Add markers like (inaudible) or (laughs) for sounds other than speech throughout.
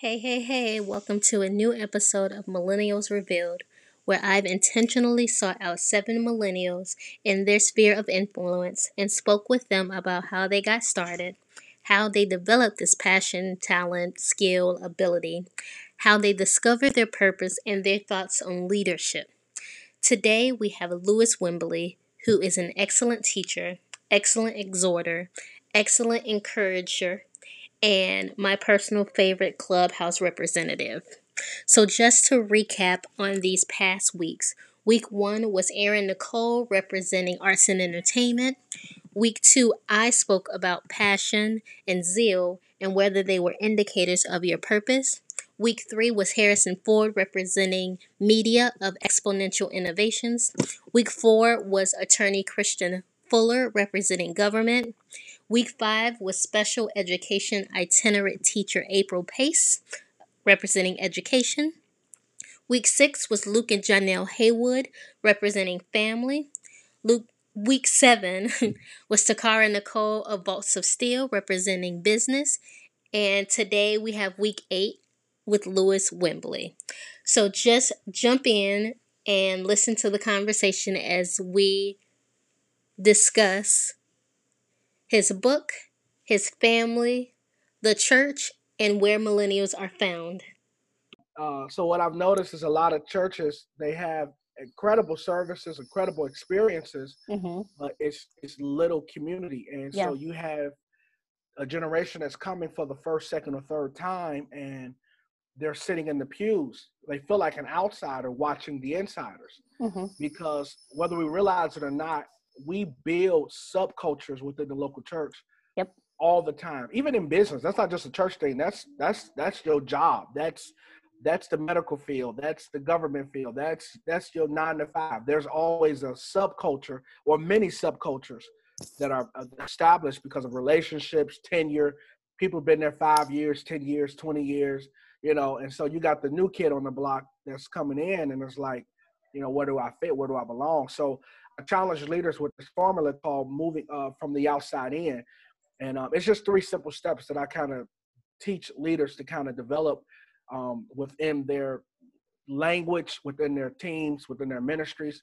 Hey, hey, hey, welcome to a new episode of Millennials Revealed, where I've intentionally sought out seven millennials in their sphere of influence and spoke with them about how they got started, how they developed this passion, talent, skill, ability, how they discovered their purpose, and their thoughts on leadership. Today, we have Lewis Wimbley, who is an excellent teacher, excellent exhorter, excellent encourager, and my personal favorite clubhouse representative. So, just to recap on these past weeks, week one was Aaron Nicole representing arts and entertainment. Week two, I spoke about passion and zeal and whether they were indicators of your purpose. Week three was Harrison Ford representing media of exponential innovations. Week four was attorney Christian Fuller representing government. Week five was special education itinerant teacher April Pace, representing education. Week six was Luke and Janelle Haywood, representing family. Luke, week seven (laughs) was Takara Nicole of Vaults of Steel, representing business. And today we have week eight with Lewis Wimbley. So just jump in and listen to the conversation as we discuss his book, his family, the church, and where millennials are found. Uh, so what I've noticed is a lot of churches they have incredible services, incredible experiences, mm-hmm. but it's it's little community, and yeah. so you have a generation that's coming for the first, second, or third time, and they're sitting in the pews. They feel like an outsider watching the insiders, mm-hmm. because whether we realize it or not, we build subcultures within the local church yep. all the time even in business. That's not just a church thing. That's that's that's your job. That's that's the medical field. That's the government field. That's that's your nine to five. There's always a subculture or many subcultures that are uh, established because of relationships tenure. People been there five years ten years 20 years you know and so you got the new kid on the block that's coming in and it's like you know where do i fit? Where do i belong? So challenge leaders with this formula called moving uh, from the outside in. And um, it's just three simple steps that I kind of teach leaders to kind of develop um, within their language, within their teams, within their ministries.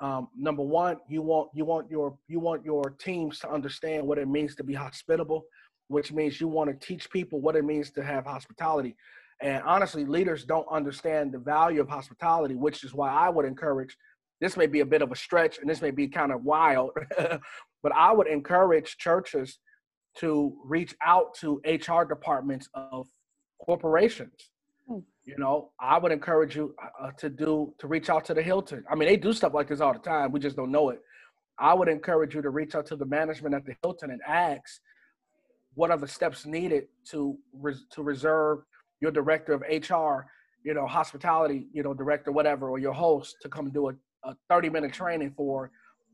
Um, number one, you want you want your you want your teams to understand what it means to be hospitable, which means you want to teach people what it means to have hospitality. And honestly, leaders don't understand the value of hospitality, which is why I would encourage this may be a bit of a stretch and this may be kind of wild, (laughs) but I would encourage churches to reach out to HR departments of corporations. Hmm. You know, I would encourage you uh, to do to reach out to the Hilton. I mean, they do stuff like this all the time. We just don't know it. I would encourage you to reach out to the management at the Hilton and ask what are the steps needed to res- to reserve your director of HR, you know, hospitality, you know, director, whatever, or your host to come do a, a 30 minute training for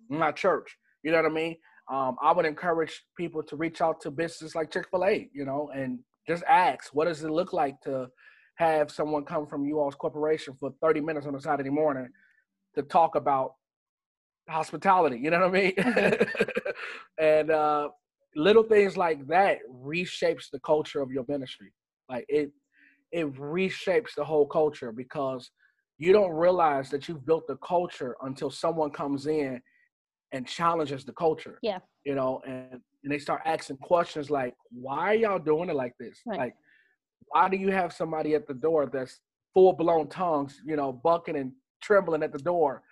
my church. You know what I mean? Um, I would encourage people to reach out to businesses like Chick fil A, you know, and just ask, what does it look like to have someone come from you all's corporation for 30 minutes on a Saturday morning to talk about hospitality? You know what I mean? Mm-hmm. (laughs) and uh, little things like that reshapes the culture of your ministry. Like it, it reshapes the whole culture because you don't realize that you've built the culture until someone comes in and challenges the culture. Yeah. You know, and, and they start asking questions like, why are y'all doing it like this? Right. Like, why do you have somebody at the door that's full blown tongues, you know, bucking and trembling at the door?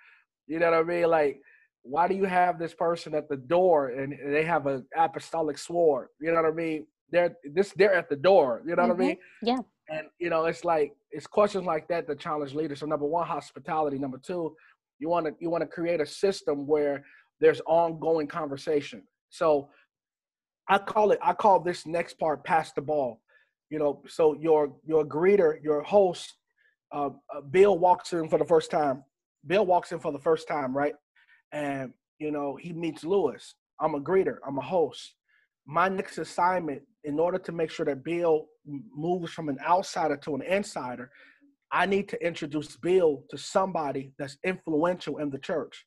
You know what I mean? Like, why do you have this person at the door and they have an apostolic sword? You know what I mean? They're this they're at the door. You know mm-hmm. what I mm-hmm. mean? Yeah. And you know, it's like it's questions like that that challenge leaders. So number one, hospitality. Number two, you want to you want to create a system where there's ongoing conversation. So I call it I call this next part pass the ball. You know, so your your greeter, your host, uh, uh, Bill walks in for the first time. Bill walks in for the first time, right? And you know he meets Lewis. I'm a greeter. I'm a host. My next assignment, in order to make sure that Bill moves from an outsider to an insider, I need to introduce Bill to somebody that's influential in the church.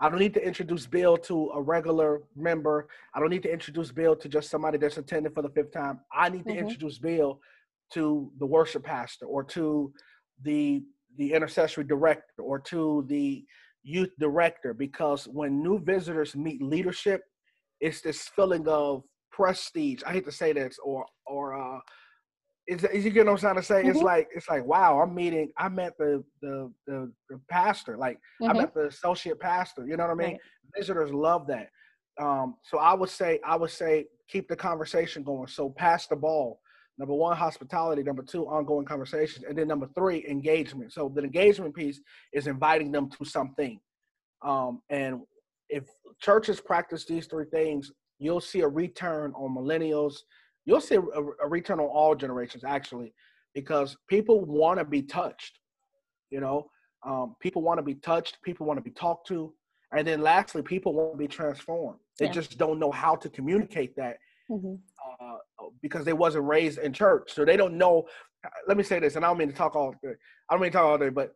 I don't need to introduce Bill to a regular member. I don't need to introduce Bill to just somebody that's attending for the fifth time. I need to mm-hmm. introduce Bill to the worship pastor or to the the intercessory director or to the youth director because when new visitors meet leadership it's this feeling of prestige i hate to say this or or uh is, is you get what I'm trying to say? Mm-hmm. It's like it's like wow, I'm meeting. I met the the the, the pastor, like mm-hmm. I met the associate pastor. You know what I mean? Right. Visitors love that. Um, so I would say I would say keep the conversation going. So pass the ball. Number one, hospitality. Number two, ongoing conversations, and then number three, engagement. So the engagement piece is inviting them to something. Um, and if churches practice these three things, you'll see a return on millennials. You'll see a, a return on all generations actually, because people want to be touched. You know, um, people want to be touched. People want to be talked to. And then lastly, people want to be transformed. They yeah. just don't know how to communicate that mm-hmm. uh, because they wasn't raised in church. So they don't know. Let me say this, and I don't mean to talk all day. I don't mean to talk all day, but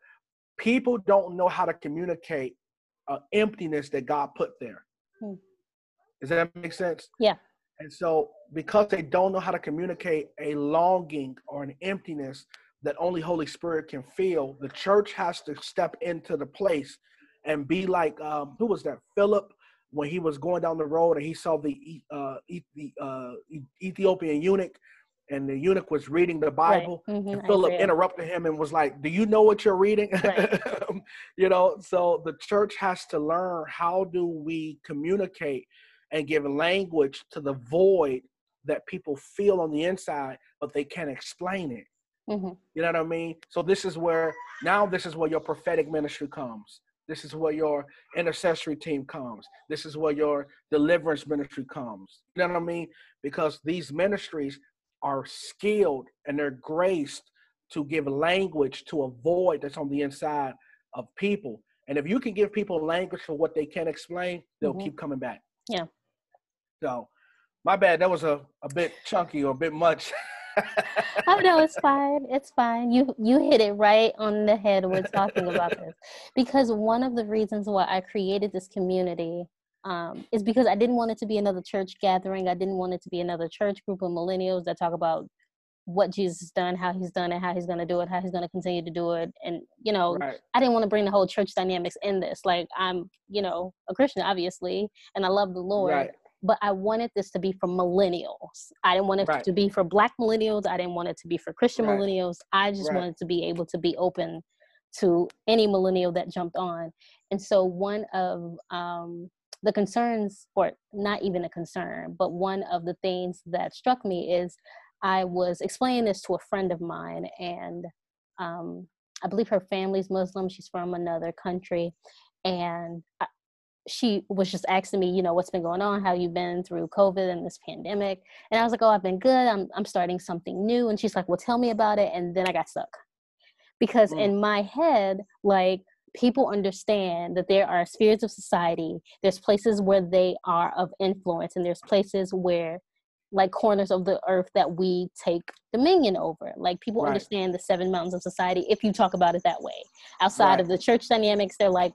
people don't know how to communicate uh, emptiness that God put there. Mm. Does that make sense? Yeah. And so, because they don't know how to communicate a longing or an emptiness that only Holy Spirit can feel, the church has to step into the place and be like um, who was that? Philip when he was going down the road and he saw the uh, the uh, Ethiopian eunuch, and the eunuch was reading the Bible. Right. Mm-hmm. And Philip interrupted him and was like, "Do you know what you're reading?" Right. (laughs) you know. So the church has to learn how do we communicate and give language to the void that people feel on the inside, but they can't explain it. Mm-hmm. You know what I mean? So this is where now this is where your prophetic ministry comes. This is where your intercessory team comes. This is where your deliverance ministry comes. You know what I mean? Because these ministries are skilled and they're graced to give language to a void that's on the inside of people. And if you can give people language for what they can't explain, they'll mm-hmm. keep coming back. Yeah. So, my bad. That was a, a bit chunky or a bit much. (laughs) oh no, it's fine. It's fine. You you hit it right on the head when talking about this. Because one of the reasons why I created this community um, is because I didn't want it to be another church gathering. I didn't want it to be another church group of millennials that talk about what Jesus has done, how he's done it, how he's going to do it, how he's going to continue to do it. And, you know, right. I didn't want to bring the whole church dynamics in this. Like, I'm, you know, a Christian, obviously, and I love the Lord. Right but I wanted this to be for millennials. I didn't want it right. to be for black millennials. I didn't want it to be for Christian right. millennials. I just right. wanted to be able to be open to any millennial that jumped on. And so one of um, the concerns, or not even a concern, but one of the things that struck me is I was explaining this to a friend of mine, and um, I believe her family's Muslim. She's from another country. And I, she was just asking me, you know, what's been going on, how you've been through COVID and this pandemic. And I was like, oh, I've been good. I'm I'm starting something new. And she's like, well, tell me about it. And then I got stuck. Because mm. in my head, like people understand that there are spheres of society, there's places where they are of influence, and there's places where like corners of the earth that we take dominion over. Like people right. understand the seven mountains of society if you talk about it that way. Outside right. of the church dynamics, they're like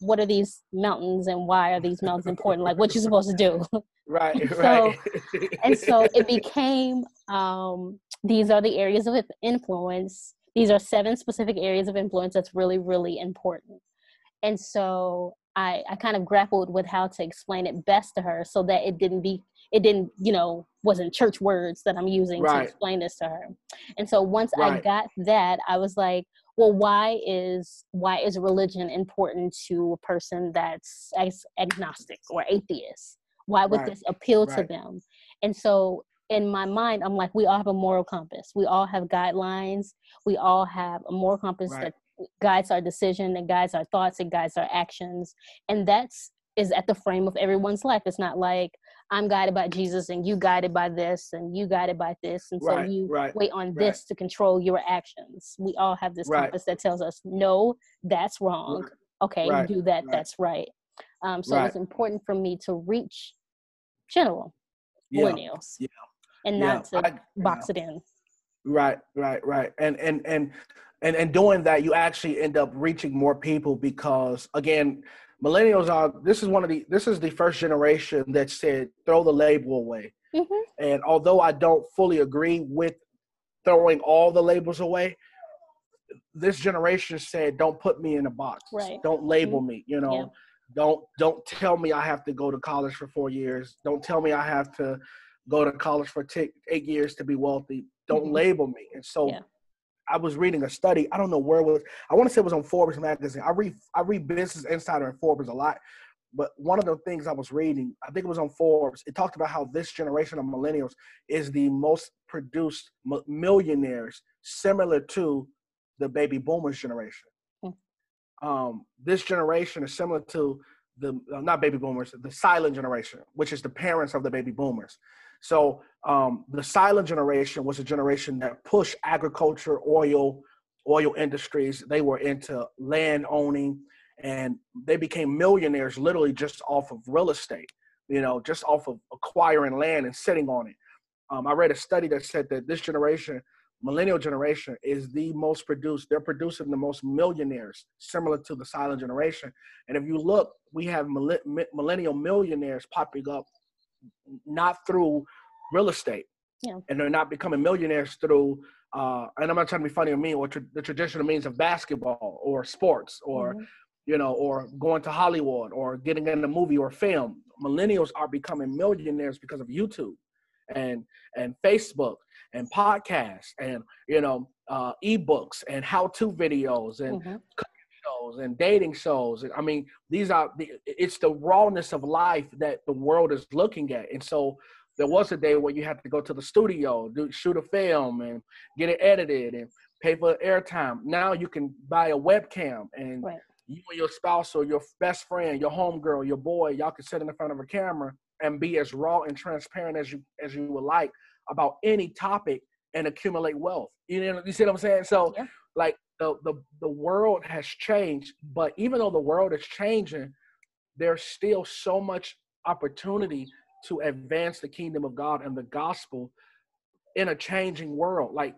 what are these mountains and why are these mountains important like what you're supposed to do (laughs) right (laughs) so right. and so it became um, these are the areas of influence these are seven specific areas of influence that's really really important and so I, I kind of grappled with how to explain it best to her so that it didn't be it didn't you know wasn't church words that i'm using right. to explain this to her and so once right. i got that i was like well why is why is religion important to a person that's agnostic or atheist why would right. this appeal right. to them and so in my mind i'm like we all have a moral compass we all have guidelines we all have a moral compass right. that guides our decision and guides our thoughts and guides our actions and that's is at the frame of everyone's life it's not like I'm guided by Jesus and you guided by this and you guided by this. And so right, you right, wait on right. this to control your actions. We all have this compass that tells us, no, that's wrong. Okay, do that, that's right. Um, so it's important for me to reach general yeah. millennials yeah. and not yeah. to I, box it in. Right, right, right. And and and and and doing that, you actually end up reaching more people because again, millennials are this is one of the this is the first generation that said throw the label away mm-hmm. and although i don't fully agree with throwing all the labels away. This generation said, "Don't put me in a box. Right. Don't label me. You know, Yeah. don't don't tell me I have to go to college for four years. Don't tell me I have to go to college for t- eight years to be wealthy. Don't Mhm. label me." And so, Yeah. I was reading a study. I don't know where it was. I want to say it was on Forbes magazine. I read I read Business Insider and Forbes a lot, but one of the things I was reading, I think it was on Forbes. It talked about how this generation of millennials is the most produced millionaires, similar to the baby boomers generation. Hmm. Um, this generation is similar to the uh, not baby boomers, the silent generation, which is the parents of the baby boomers. So um, the silent generation was a generation that pushed agriculture, oil, oil industries. They were into land owning, and they became millionaires literally just off of real estate. You know, just off of acquiring land and sitting on it. Um, I read a study that said that this generation, millennial generation, is the most produced. They're producing the most millionaires, similar to the silent generation. And if you look, we have millennial millionaires popping up not through real estate. Yeah. And they're not becoming millionaires through, uh, and I'm not trying to be funny or mean, or tra- the traditional means of basketball or sports or, Mhm. you know, or going to Hollywood or getting in a movie or film. Millennials are becoming millionaires because of YouTube and and Facebook and podcasts and you know uh, ebooks and how-to videos and Mhm. Shows and dating shows. I mean, these are the it's the rawness of life that the world is looking at. And so there was a day where you had to go to the studio, do shoot a film and get it edited and pay for airtime. Now you can buy a webcam and Right. you and your spouse or your best friend, your homegirl, your boy, y'all can sit in the front of a camera and be as raw and transparent as you as you would like about any topic and accumulate wealth. You know, you see what I'm saying? So Yeah. like the, the the world has changed, but even though the world is changing, there's still so much opportunity to advance the kingdom of God and the gospel in a changing world. Like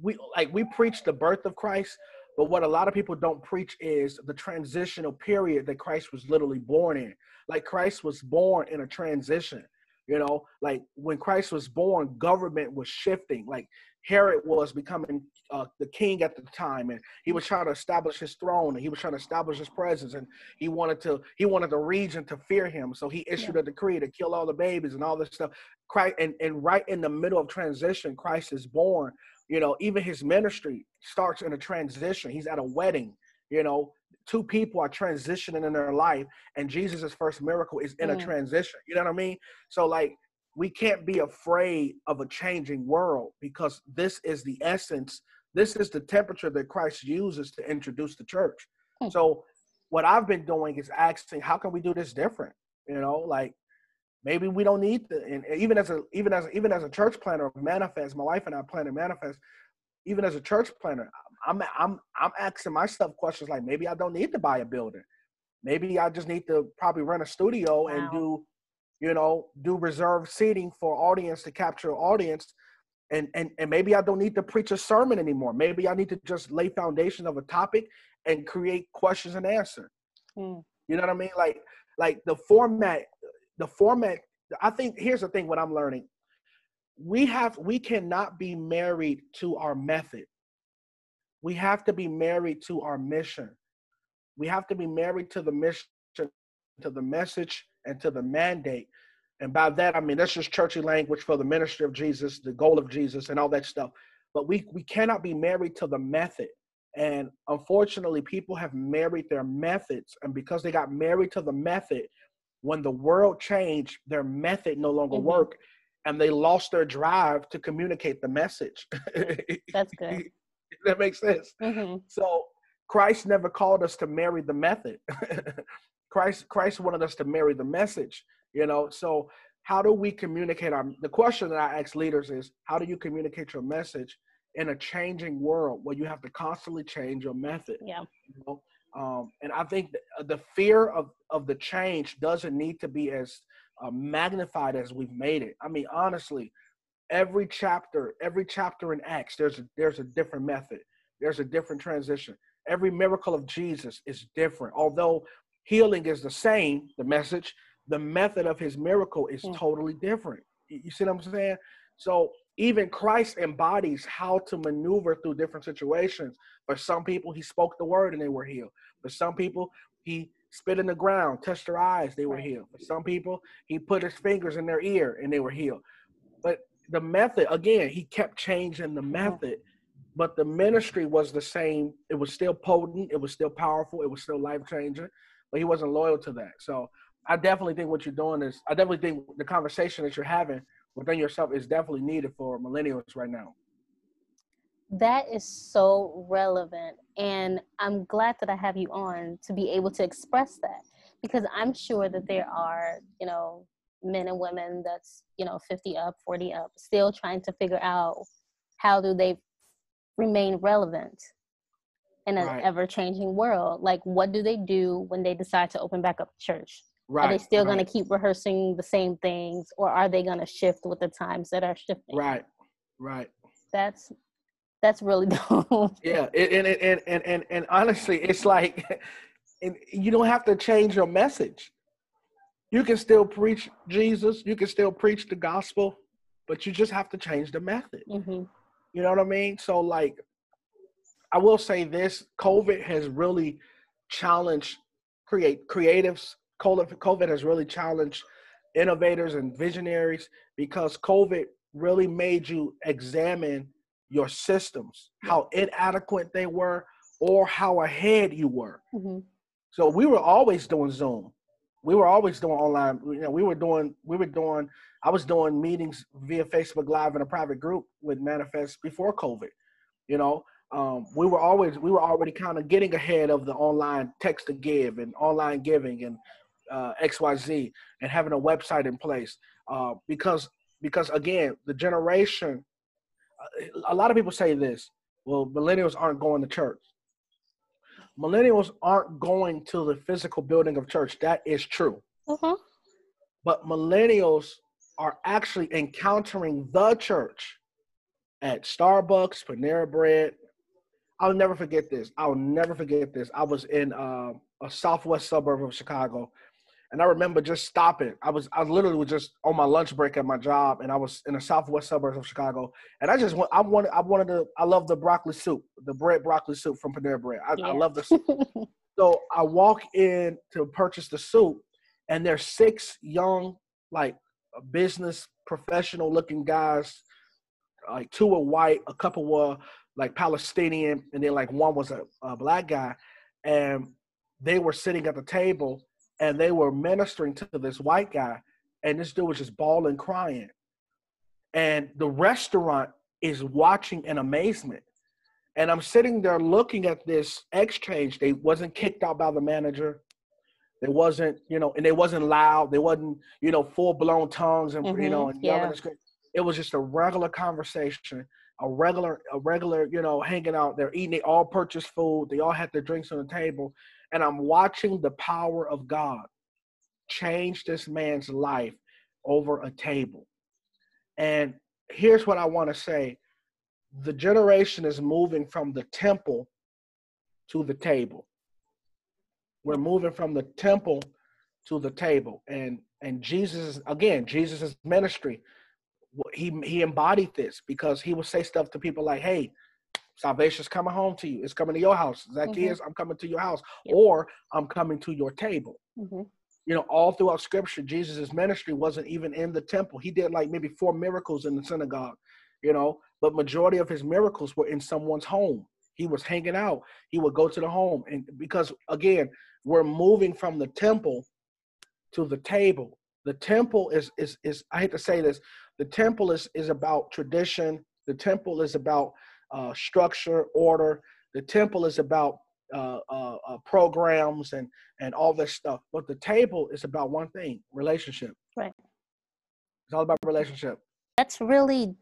we like we preach the birth of Christ, but what a lot of people don't preach is the transitional period that Christ was literally born in. Like Christ was born in a transition. You know, like when Christ was born, government was shifting. Like Herod was becoming uh, the king at the time, and he was trying to establish his throne, and he was trying to establish his presence, and he wanted to he wanted the region to fear him. So he issued a decree to kill all the babies and all this stuff. Christ, and and right in the middle of transition, Christ is born. You know, even his ministry starts in a transition. He's at a wedding. You know, two people are transitioning in their life, and Jesus' first miracle is in a Mm. transition. You know what I mean? So like we can't be afraid of a changing world because this is the essence. This is the temperature that Christ uses to introduce the church. Hmm. So what I've been doing is asking, how can we do this different? You know, like maybe we don't need to. And even as a even as even as a church planner, manifest. My wife and I plan to manifest. Even as a church planner, I'm I'm I'm asking myself questions like maybe I don't need to buy a building. Maybe I just need to probably rent a studio and do, you know, do reserved seating for audience to capture audience. And, and and maybe I don't need to preach a sermon anymore. Maybe I need to just lay foundation of a topic and create questions and answer. Mm. You know what I mean? Like like the format, the format. I think here's the thing. What I'm learning, we have we cannot be married to our method. We have to be married to our mission. We have to be married to the mission, to the message, and to the mandate. And by that I mean that's just churchy language for the ministry of Jesus, the goal of Jesus, and all that stuff. But we we cannot be married to the method. And unfortunately, people have married their methods, and because they got married to the method, when the world changed, their method no longer Mhm. worked, and they lost their drive to communicate the message. (laughs) That's good. that makes sense. hmm So Christ never called us to marry the method. (laughs) Christ Christ wanted us to marry the message. You know, so how do we communicate our the question that I ask leaders is how do you communicate your message in a changing world where you have to constantly change your method? Yeah. you know? Um, and I think th- the fear of, of the change doesn't need to be as uh, magnified as we've made it. I mean, honestly, every chapter, every chapter in Acts, there's a, there's a different method. There's a different transition. Every miracle of Jesus is different. Although healing is the same, the message, the method of his miracle is Mm. totally different. You you see what I'm saying? So even Christ embodies how to maneuver through different situations. For some people, he spoke the word and they were healed. For some people, he spit in the ground, touched their eyes, they were healed. For some people, he put his fingers in their ear and they were healed. But the method, again, he kept changing the method, but the ministry was the same. It was still potent, it was still powerful, it was still life changing, but he wasn't loyal to that. So I definitely think what you're doing is, I definitely think the conversation that you're having within yourself is definitely needed for millennials right now. That is so relevant. And I'm glad that I have you on to be able to express that because I'm sure that there are, you know, men and women that's, you know, 50 up, 40 up, still trying to figure out how do they remain relevant in an right. ever changing world. Like, what do they do when they decide to open back up church? Right, are they still right. going to keep rehearsing the same things or are they going to shift with the times that are shifting? Right, right. That's that's really (laughs) dope. Yeah, and and and and and honestly, it's like, (laughs) and you don't have to change your message. You can still preach Jesus. You can still preach the gospel, but you just have to change the method. Mm-hmm. You know what I mean? So, like, I will say this: COVID has really challenged create creatives. COVID, has really challenged innovators and visionaries because COVID really made you examine your systems, how inadequate they were, or how ahead you were. Mm-hmm. So we were always doing Zoom. We were always doing online. You know, we were doing, we were doing, I was doing meetings via Facebook Live in a private group with Manifest before COVID. You know, um, we were always, we were already kind of getting ahead of the online text to give and online giving and uh, XYZ and having a website in place uh, because, because again, the generation a lot of people say this well millennials aren't going to church. Millennials aren't going to the physical building of church. That is true. Uh-huh. but millennials are actually encountering the church at starbucks panera bread. I'll never forget this. I'll never forget this. I was in uh, a southwest suburb of chicago and I remember just stopping. I was I literally was just on my lunch break at my job, and I was in the southwest suburbs of Chicago. And I just want I wanted I wanted to I love the broccoli soup, the bread broccoli soup from Panera Bread. I, yeah. I love the soup. (laughs) so I walk in to purchase the soup, and there's six young like business professional looking guys. Like two were white, a couple were like Palestinian, and then like one was a, a black guy, and they were sitting at the table and they were ministering to this white guy, and this dude was just bawling, crying. And the restaurant is watching in amazement. And I'm sitting there looking at this exchange. They wasn't kicked out by the manager. They wasn't, you know, and they wasn't loud. They wasn't, you know, full blown tongues and mm-hmm, you know, and yeah. It was just a regular conversation, a regular, a regular, you know, hanging out. They're eating. They all purchased food. They all had their drinks on the table, and I'm watching the power of God change this man's life over a table. And here's what I want to say the generation is moving from the temple to the table. We're moving from the temple to the table. And and Jesus again, Jesus' ministry, he he embodied this because he would say stuff to people like, hey, Salvation's coming home to you. It's coming to your house. Zacchaeus, mm-hmm. I'm coming to your house, yep. or I'm coming to your table. Mm-hmm. You know, all throughout Scripture, Jesus' ministry wasn't even in the temple. He did like maybe four miracles in the synagogue. You know, but majority of his miracles were in someone's home. He was hanging out. He would go to the home, and because again, we're moving from the temple to the table. The temple is is is. I hate to say this. The temple is is about tradition. The temple is about uh, structure, order. The temple is about uh, uh, uh, programs and and all this stuff, but the table is about one thing: relationship. Right. It's all about relationship. That's really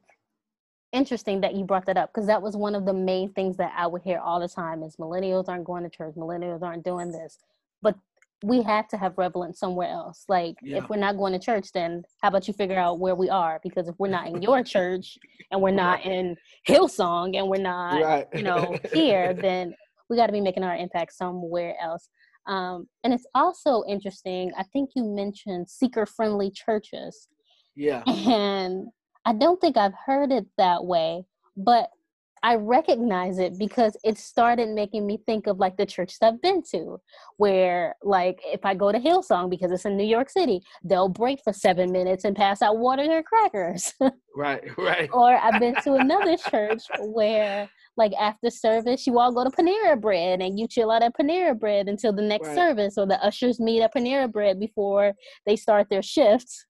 interesting that you brought that up because that was one of the main things that I would hear all the time: is millennials aren't going to church, millennials aren't doing this. But we have to have relevance somewhere else. Like yeah. if we're not going to church, then how about you figure out where we are? Because if we're not in your (laughs) church and we're not in Hillsong and we're not, right. you know, here, (laughs) then we got to be making our impact somewhere else. Um, and it's also interesting. I think you mentioned seeker-friendly churches. Yeah. And I don't think I've heard it that way, but I recognize it because it started making me think of like the churches I've been to, where like if I go to Hillsong because it's in New York City, they'll break for seven minutes and pass out water and crackers. (laughs) right, right. or I've been to (laughs) another church where like after service, you all go to Panera Bread and you chill out at Panera Bread until the next right. service, or the ushers meet at Panera Bread before they start their shifts.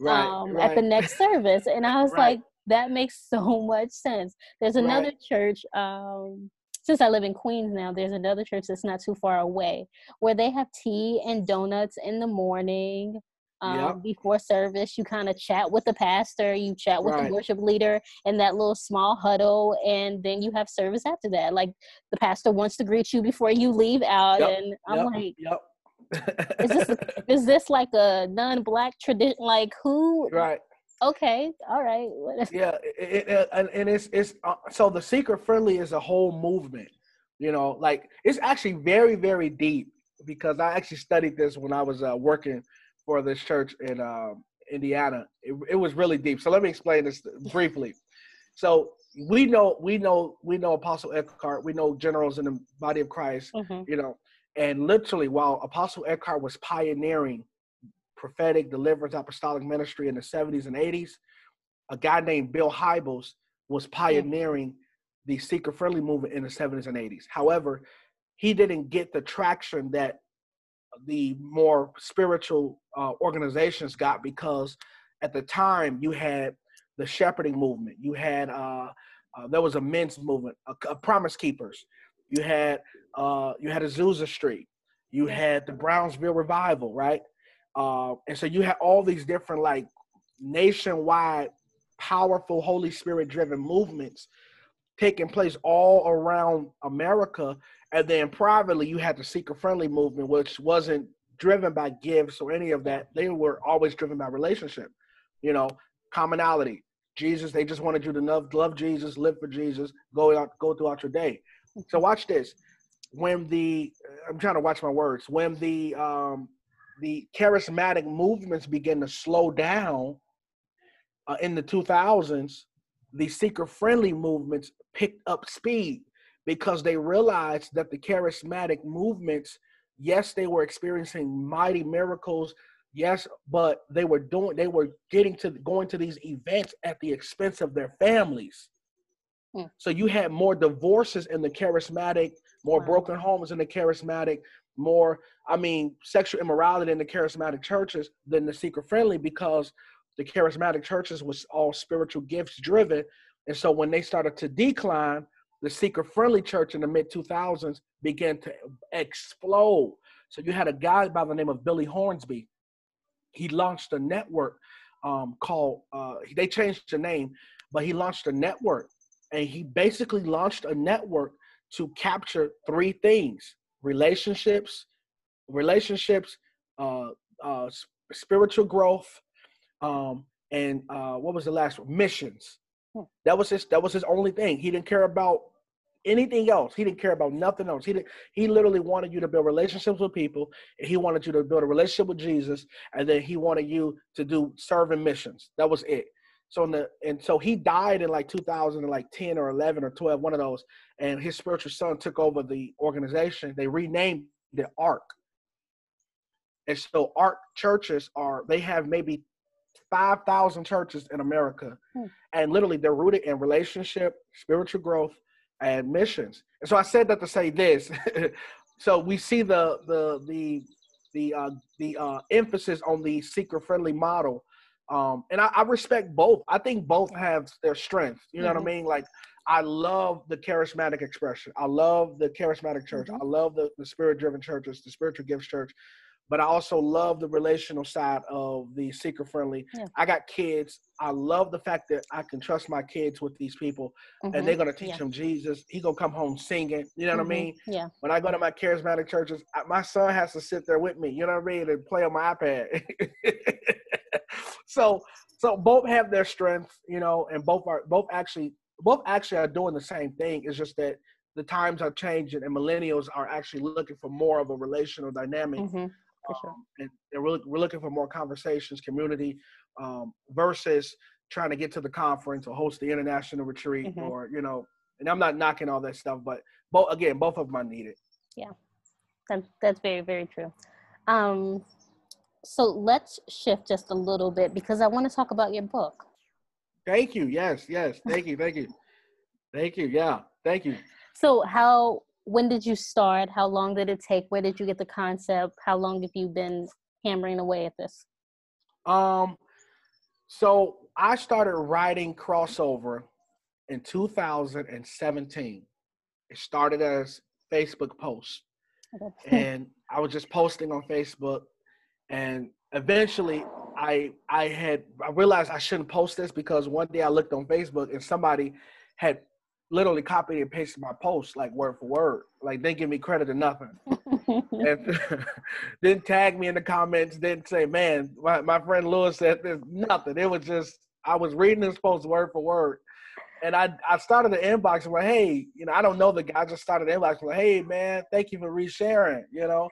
Right, um, right. At the next service, and I was like, that makes (laughs) so much sense. There's another right. church. Um, since I live in Queens now, there's another church that's not too far away where they have tea and donuts in the morning. Um, yep. Before service, you kind of chat with the pastor, you chat with right. the worship leader in that little small huddle, and then you have service after that. Like the pastor wants to greet you before you leave out, yep. and I'm yep. like, yep. is this (laughs) is this like a non-black tradition? Like who? Right okay all right yeah it, it, and, and it's it's uh, so the seeker friendly is a whole movement you know like it's actually very very deep because i actually studied this when i was uh, working for this church in uh, indiana. It, it was really deep so let me explain this (laughs) briefly. So we know we know we know apostle Eckhardt we know generals in the body of christ mm-hmm. you know and literally while apostle Eckhardt was pioneering prophetic deliverance apostolic ministry in the 70s and 80s. A guy named Bill Hybels was pioneering the seeker friendly movement in the 70s and 80s. However, he didn't get the traction that the more spiritual uh, organizations got because at the time you had the shepherding movement, you had uh, uh, there was a men's movement, a, a Promise Keepers, you had uh, you had Azusa Street, you had the Brownsville Revival, right? Uh, and so you had all these different like nationwide powerful Holy Spirit driven movements taking place all around America. And then privately, you had the seeker friendly movement, which wasn't driven by gifts or any of that. They were always driven by relationship, you know, commonality. Jesus, they just wanted you to love, love Jesus, live for Jesus, go out, go throughout your day. So watch this. When the I'm trying to watch my words. When the um, the charismatic movements begin to slow down uh, in the 2000s, the seeker friendly movements picked up speed because they realized that the charismatic movements, yes, they were experiencing mighty miracles, yes, but they were doing, they were getting to going to these events at the expense of their families. Hmm. So you had more divorces in the charismatic, more wow. broken homes in the charismatic, more, I mean, sexual immorality in the charismatic churches than the seeker friendly because the charismatic churches was all spiritual gifts driven. And so when they started to decline, the seeker friendly church in the mid 2000s began to explode. So you had a guy by the name of Billy Hornsby. He launched a network um, called, uh, they changed the name, but he launched a network. And he basically launched a network to capture three things relationships, relationships, uh, uh, spiritual growth, um, and uh, what was the last one? Missions. Hmm. That was his. That was his only thing. He didn't care about anything else. He didn't care about nothing else. He did, he literally wanted you to build relationships with people. He wanted you to build a relationship with Jesus, and then he wanted you to do serving missions. That was it. So in the and so he died in like 2010 or 11 or 12, one of those. And his spiritual son took over the organization. They renamed the ARC. And so ARC churches are they have maybe 5,000 churches in America, hmm. and literally they're rooted in relationship, spiritual growth, and missions. And so I said that to say this. (laughs) so we see the the the the uh, the uh, emphasis on the seeker friendly model um, and I, I, respect both. I think both have their strength. You know mm-hmm. what I mm-hmm. mean? Like I love the charismatic expression. I love the charismatic church. Mm-hmm. I love the, the spirit driven churches, the spiritual gifts church. But I also love the relational side of the seeker friendly. Yeah. I got kids. I love the fact that I can trust my kids with these people mm-hmm. and they're gonna teach yeah. them Jesus. He gonna come home singing. You know what I mm-hmm. mean? Yeah. When I go to my charismatic churches, I, my son has to sit there with me. You know what I mean? And play on my iPad. (laughs) so so both have their strengths, you know, and both are both actually both actually are doing the same thing. It's just that the times are changing and millennials are actually looking for more of a relational dynamic. Mm-hmm, sure. um, and we're, we're looking for more conversations, community, um, versus trying to get to the conference or host the international retreat Mhm. or you know. And I'm not knocking all that stuff, but both again, both of them are needed. Yeah. That's that's very very true. Um, so let's shift just a little bit because I want to talk about your book. Thank you. Yes, yes. Thank you. Thank you. Thank you. Yeah. Thank you. So how when did you start? How long did it take? Where did you get the concept? How long have you been hammering away at this? Um, so I started writing crossover in 2017. It started as Facebook posts, (laughs) and I was just posting on Facebook, and eventually I I had I realized I shouldn't post this because one day I looked on Facebook and somebody had literally copied and pasted my post like word for word, like they didn't give me credit or nothing (laughs) and (laughs) didn't tag me in the comments, didn't say, man, my, my friend Lewis said there's nothing. It was just, I was reading this post word for word. And I, I started the inbox and went, hey, you know, I don't know the guy. I just started the inbox went, hey, man, thank you for resharing, you know.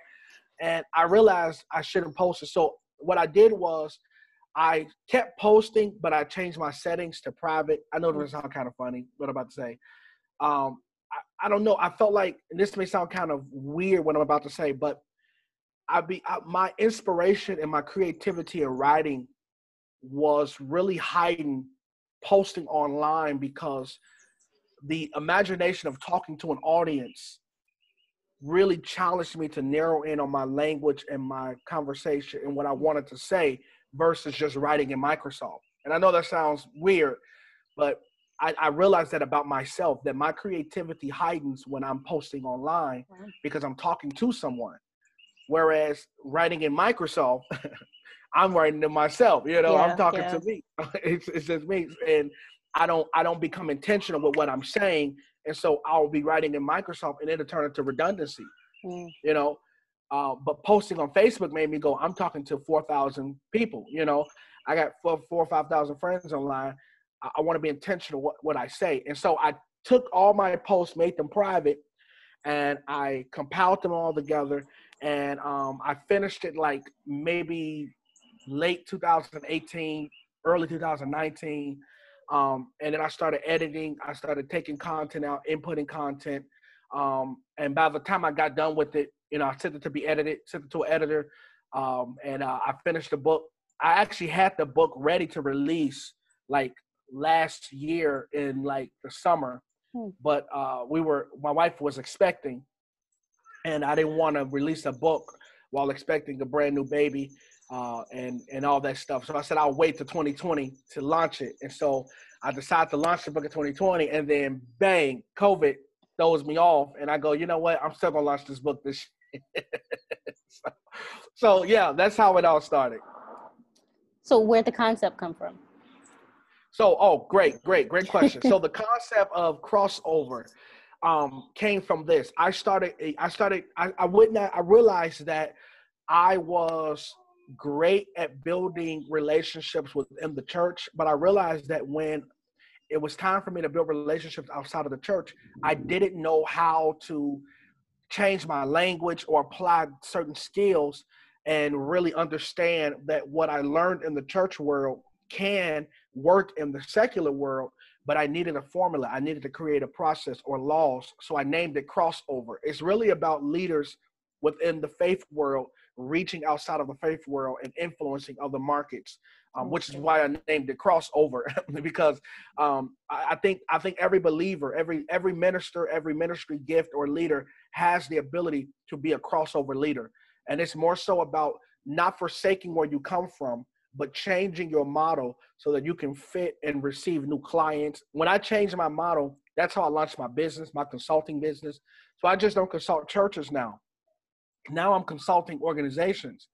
And I realized I shouldn't post it. So what I did was I kept posting, but I changed my settings to private. I know this sounds kind of funny, what I'm about to say. Um, I, I don't know. I felt like, and this may sound kind of weird what I'm about to say, but I be I, my inspiration and my creativity in writing was really hiding posting online because the imagination of talking to an audience really challenged me to narrow in on my language and my conversation and what I wanted to say versus just writing in Microsoft. And I know that sounds weird, but I, I realized that about myself that my creativity heightens when I'm posting online Wow. because I'm talking to someone. Whereas writing in Microsoft, (laughs) I'm writing to myself. You know, Yeah, I'm talking yeah. to me. (laughs) it's, it's just me, and I don't I don't become intentional with what I'm saying, and so I'll be writing in Microsoft, and it'll turn into redundancy. Mm, You know, uh, but posting on Facebook made me go. I'm talking to four thousand people. You know, I got four four or five thousand friends online. I, I want to be intentional what what I say, and so I took all my posts, made them private, and I compiled them all together, and um, I finished it like maybe late 2018, early 2019. Um, and then I started editing. I started taking content out, inputting content. Um, and by the time I got done with it, you know, I sent it to be edited, sent it to an editor, um, and uh, I finished the book. I actually had the book ready to release like last year in like the summer, Hmm. but uh, we were my wife was expecting, and I didn't want to release a book while expecting a brand new baby uh, and and all that stuff. So I said I'll wait to 2020 to launch it, and so I decided to launch the book in 2020, and then bang, COVID throws me off, and I go, you know what? I'm still gonna launch this book this. year." (laughs) so, so yeah, that's how it all started. So where'd the concept come from? So, oh, great, great, great question. so the concept of crossover um, came from this. I started, I started, I, I would not, I realized that I was great at building relationships within the church, but I realized that when it was time for me to build relationships outside of the church, I didn't know how to change my language or apply certain skills and really understand that what I learned in the church world can work in the secular world, but I needed a formula. I needed to create a process or laws. So I named it crossover. It's really about leaders within the faith world reaching outside of the faith world and influencing other markets, um, which is why I named it crossover (laughs) because um, I, I think I think every believer, every every minister, every ministry gift or leader has the ability to be a crossover leader, and it's more so about not forsaking where you come from, but changing your model so that you can fit and receive new clients. When I changed my model, that's how I launched my business, my consulting business. So I just don't consult churches now. Now I'm consulting organizations.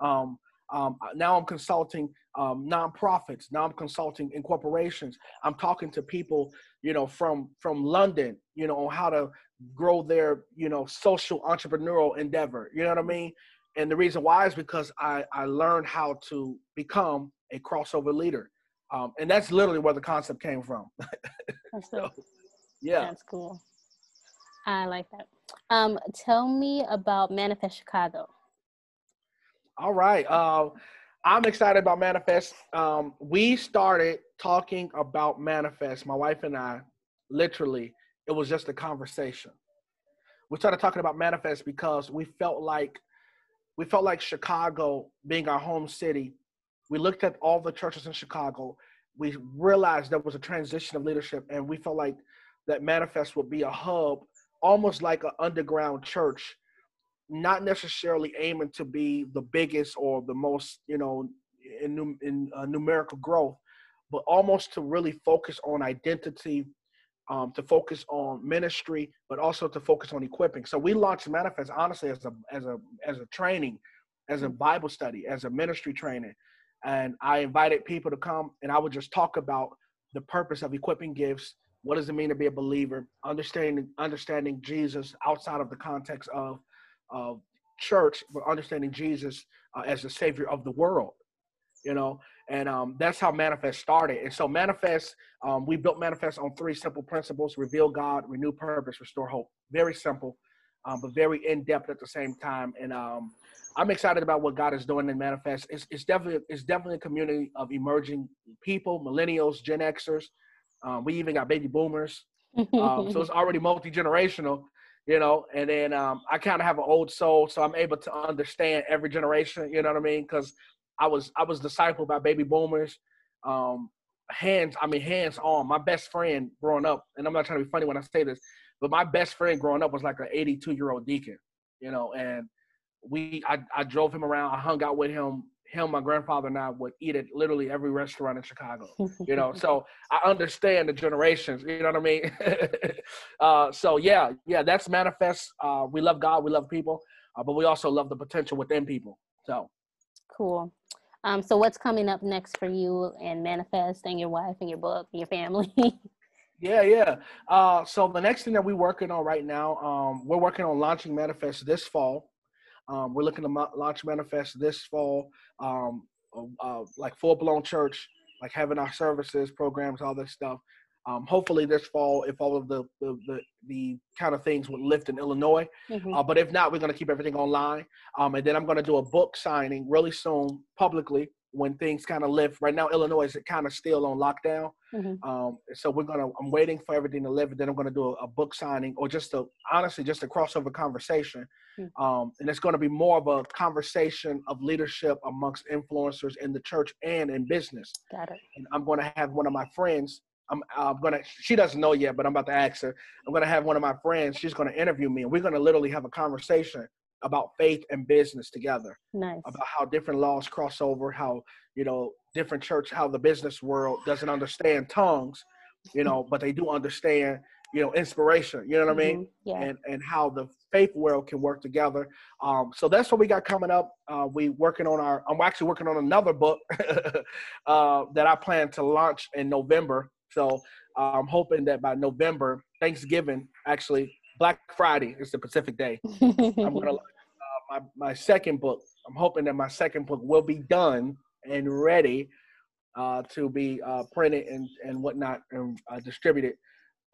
Um, um, now I'm consulting um, nonprofits. Now I'm consulting in corporations. I'm talking to people, you know, from from London, you know, on how to grow their, you know, social entrepreneurial endeavor. You know what I mean? And the reason why is because I I learned how to become a crossover leader, um, and that's literally where the concept came from. (laughs) So, Yeah. that's cool. I like that. Um, tell me about Manifest Chicago. All right. Uh, I'm excited about Manifest. Um, we started talking about Manifest, my wife and I, literally, it was just a conversation. We started talking about Manifest because we felt like we felt like Chicago being our home city. We looked at all the churches in Chicago. We realized there was a transition of leadership, and we felt like that Manifest would be a hub, almost like an underground church not necessarily aiming to be the biggest or the most, you know, in, in uh, numerical growth, but almost to really focus on identity, um, to focus on ministry, but also to focus on equipping. So we launched Manifest honestly as a as a as a training, as a Bible study, as a ministry training, and I invited people to come, and I would just talk about the purpose of equipping gifts. What does it mean to be a believer? Understanding understanding Jesus outside of the context of uh, church, but understanding Jesus uh, as the Savior of the world. You know, and um, that's how Manifest started. And so, Manifest, um, we built Manifest on three simple principles: reveal God, renew purpose, restore hope. Very simple, um, but very in depth at the same time. And um, I'm excited about what God is doing in Manifest. It's, it's definitely it's definitely a community of emerging people, millennials, Gen Xers. Um, we even got baby boomers. Um, so it's (laughs) already multi generational you know and then um, i kind of have an old soul so i'm able to understand every generation you know what i mean because i was i was discipled by baby boomers um, hands i mean hands on my best friend growing up and i'm not trying to be funny when i say this but my best friend growing up was like an 82 year old deacon you know and we I, I drove him around i hung out with him him, my grandfather, and I would eat at literally every restaurant in Chicago. (laughs) You know, so I understand the generations. You know what I mean? (laughs) uh, so yeah, yeah, that's manifest. Uh, we love God, we love people, uh, but we also love the potential within people. So cool. Um, so what's coming up next for you and manifest and your wife and your book and your family? (laughs) yeah, yeah. Uh, so the next thing that we're working on right now, um, we're working on launching manifest this fall. Um, we're looking to launch Manifest this fall, um, uh, like full blown church, like having our services, programs, all this stuff. Um, hopefully this fall, if all of the the, the, the kind of things would lift in Illinois. Mm-hmm. Uh, but if not, we're going to keep everything online. Um, and then I'm going to do a book signing really soon publicly when things kind of lift. Right now, Illinois is kind of still on lockdown. Mm-hmm. Um, so we're gonna. I'm waiting for everything to lift, and then I'm gonna do a, a book signing or just a honestly just a crossover conversation. Mm-hmm. Um, and it's gonna be more of a conversation of leadership amongst influencers in the church and in business. Got it. And I'm gonna have one of my friends. I'm, I'm gonna. She doesn't know yet, but I'm about to ask her. I'm gonna have one of my friends. She's gonna interview me, and we're gonna literally have a conversation about faith and business together. Nice. About how different laws cross over, how you know different church, how the business world doesn't understand tongues, you know, but they do understand you know inspiration. You know what mm-hmm. I mean? Mm-hmm. Yeah. And and how the faith world can work together. Um, so that's what we got coming up. Uh, we working on our. I'm actually working on another book (laughs) uh, that I plan to launch in November. So I'm hoping that by November, Thanksgiving, actually Black Friday is the Pacific Day. (laughs) I'm gonna my, my second book. I'm hoping that my second book will be done and ready uh, to be uh, printed and, and whatnot and uh, distributed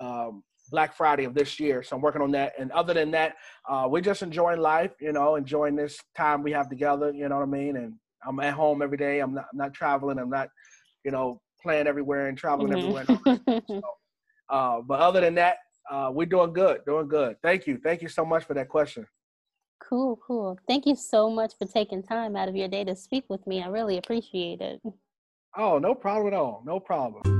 um, Black Friday of this year. So I'm working on that. And other than that, uh, we're just enjoying life, you know, enjoying this time we have together, you know what I mean? And I'm at home every day. I'm not, I'm not traveling. I'm not, you know, playing everywhere and traveling mm-hmm. everywhere. so, uh, but other than that, uh, we're doing good, doing good. Thank you. Thank you so much for that question. Cool, cool. Thank you so much for taking time out of your day to speak with me. I really appreciate it. Oh, no problem at all. No problem.